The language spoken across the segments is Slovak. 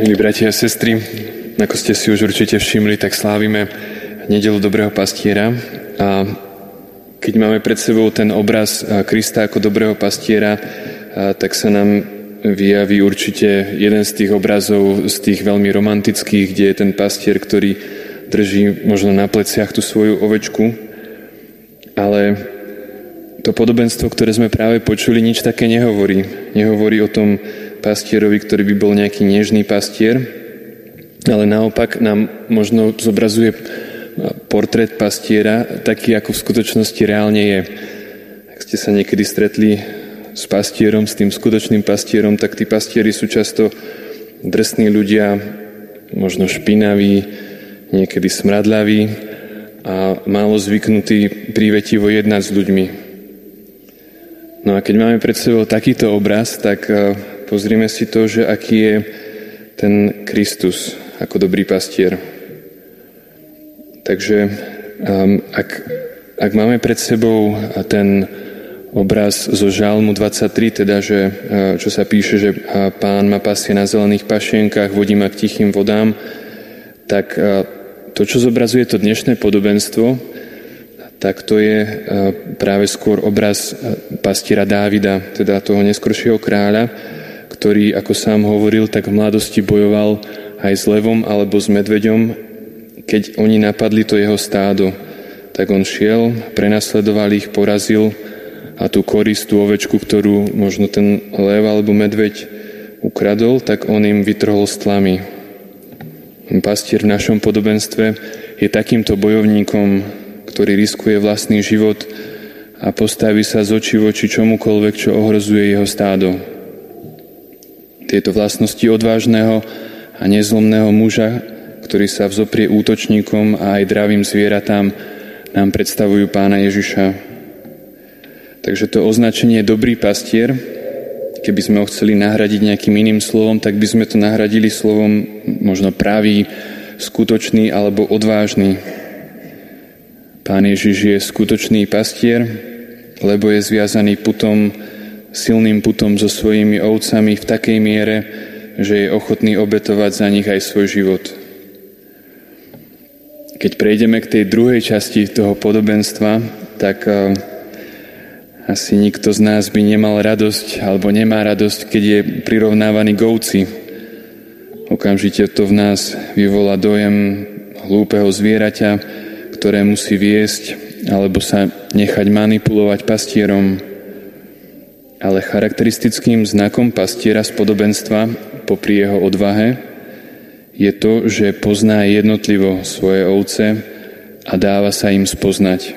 Milí bratia a sestry, ako ste si už určite všimli, tak slávime nedelu Dobrého pastiera. A keď máme pred sebou ten obraz Krista ako Dobrého pastiera, tak sa nám vyjaví určite jeden z tých obrazov, z tých veľmi romantických, kde je ten pastier, ktorý drží možno na pleciach tú svoju ovečku, ale to podobenstvo, ktoré sme práve počuli, nič také nehovorí. Nehovorí o tom, pastierovi, ktorý by bol nejaký nežný pastier, ale naopak nám možno zobrazuje portrét pastiera taký, ako v skutočnosti reálne je. Ak ste sa niekedy stretli s pastierom, s tým skutočným pastierom, tak tí pastieri sú často drsní ľudia, možno špinaví, niekedy smradlaví a málo zvyknutí prívetivo jednať s ľuďmi. No a keď máme pred sebou takýto obraz, tak pozrime si to, že aký je ten Kristus ako dobrý pastier. Takže ak, ak máme pred sebou ten obraz zo Žalmu 23, teda, že, uh, čo sa píše, že pán ma pasie na zelených pašienkách, vodí ma k tichým vodám, tak to, čo zobrazuje to dnešné podobenstvo, tak to je práve skôr obraz pastiera Dávida, teda toho neskoršieho kráľa, ktorý, ako sám hovoril, tak v mladosti bojoval aj s levom alebo s medveďom, keď oni napadli to jeho stádo. Tak on šiel, prenasledoval ich, porazil a tú koristú ovečku, ktorú možno ten lev alebo medveď ukradol, tak on im vytrhol s tlami. Pastier v našom podobenstve je takýmto bojovníkom, ktorý riskuje vlastný život a postaví sa z očí voči čomukoľvek, čo ohrozuje jeho stádo. Tieto vlastnosti odvážneho a nezlomného muža, ktorý sa vzoprie útočníkom a aj dravým zvieratám, nám predstavujú pána Ježiša. Takže to označenie dobrý pastier, keby sme ho chceli nahradiť nejakým iným slovom, tak by sme to nahradili slovom možno pravý, skutočný alebo odvážny. Pán Ježiš je skutočný pastier, lebo je zviazaný putom silným putom so svojimi ovcami v takej miere, že je ochotný obetovať za nich aj svoj život. Keď prejdeme k tej druhej časti toho podobenstva, tak uh, asi nikto z nás by nemal radosť alebo nemá radosť, keď je prirovnávaný k ovci. Okamžite to v nás vyvolá dojem hlúpeho zvieraťa, ktoré musí viesť alebo sa nechať manipulovať pastierom ale charakteristickým znakom pastiera z podobenstva popri jeho odvahe je to, že pozná jednotlivo svoje ovce a dáva sa im spoznať.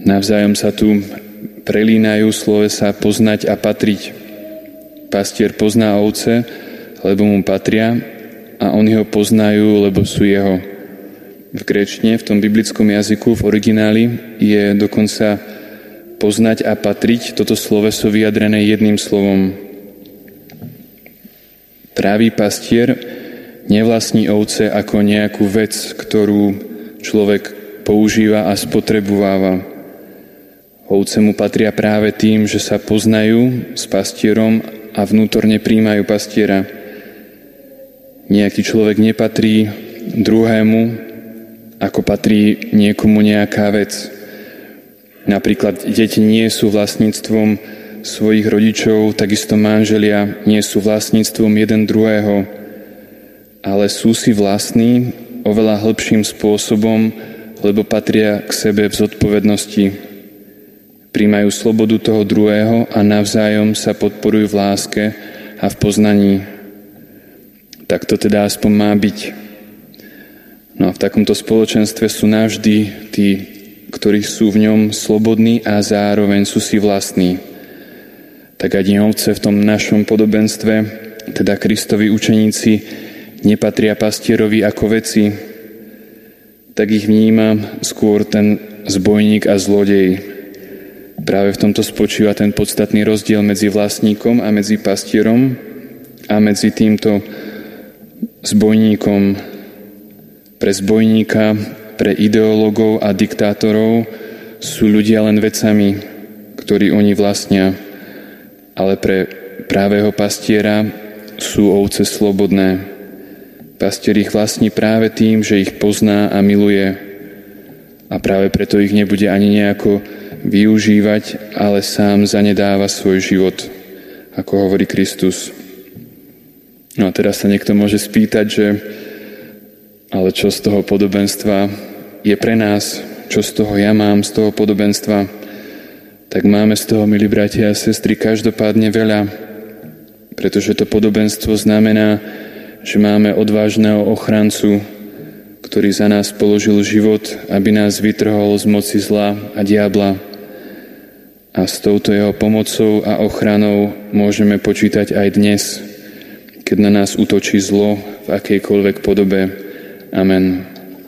Navzájom sa tu prelínajú slovesa poznať a patriť. Pastier pozná ovce, lebo mu patria a oni ho poznajú, lebo sú jeho. V grečne, v tom biblickom jazyku, v origináli je dokonca poznať a patriť, toto sloveso vyjadrené jedným slovom. Právý pastier nevlastní ovce ako nejakú vec, ktorú človek používa a spotrebováva. Ovce mu patria práve tým, že sa poznajú s pastierom a vnútorne príjmajú pastiera. Nejaký človek nepatrí druhému, ako patrí niekomu nejaká vec. Napríklad deti nie sú vlastníctvom svojich rodičov, takisto manželia nie sú vlastníctvom jeden druhého, ale sú si vlastní oveľa hĺbším spôsobom, lebo patria k sebe v zodpovednosti. Príjmajú slobodu toho druhého a navzájom sa podporujú v láske a v poznaní. Tak to teda aspoň má byť. No a v takomto spoločenstve sú navždy tí ktorí sú v ňom slobodní a zároveň sú si vlastní. Tak ani ovce v tom našom podobenstve, teda Kristovi učeníci, nepatria pastierovi ako veci, tak ich vníma skôr ten zbojník a zlodej. Práve v tomto spočíva ten podstatný rozdiel medzi vlastníkom a medzi pastierom a medzi týmto zbojníkom. Pre zbojníka pre ideológov a diktátorov sú ľudia len vecami, ktorí oni vlastnia, ale pre právého pastiera sú ovce slobodné. Pastier ich vlastní práve tým, že ich pozná a miluje a práve preto ich nebude ani nejako využívať, ale sám zanedáva svoj život, ako hovorí Kristus. No a teraz sa niekto môže spýtať, že ale čo z toho podobenstva je pre nás, čo z toho ja mám, z toho podobenstva, tak máme z toho, milí bratia a sestry, každopádne veľa, pretože to podobenstvo znamená, že máme odvážneho ochrancu, ktorý za nás položil život, aby nás vytrhol z moci zla a diabla. A s touto jeho pomocou a ochranou môžeme počítať aj dnes, keď na nás útočí zlo v akejkoľvek podobe. Amen.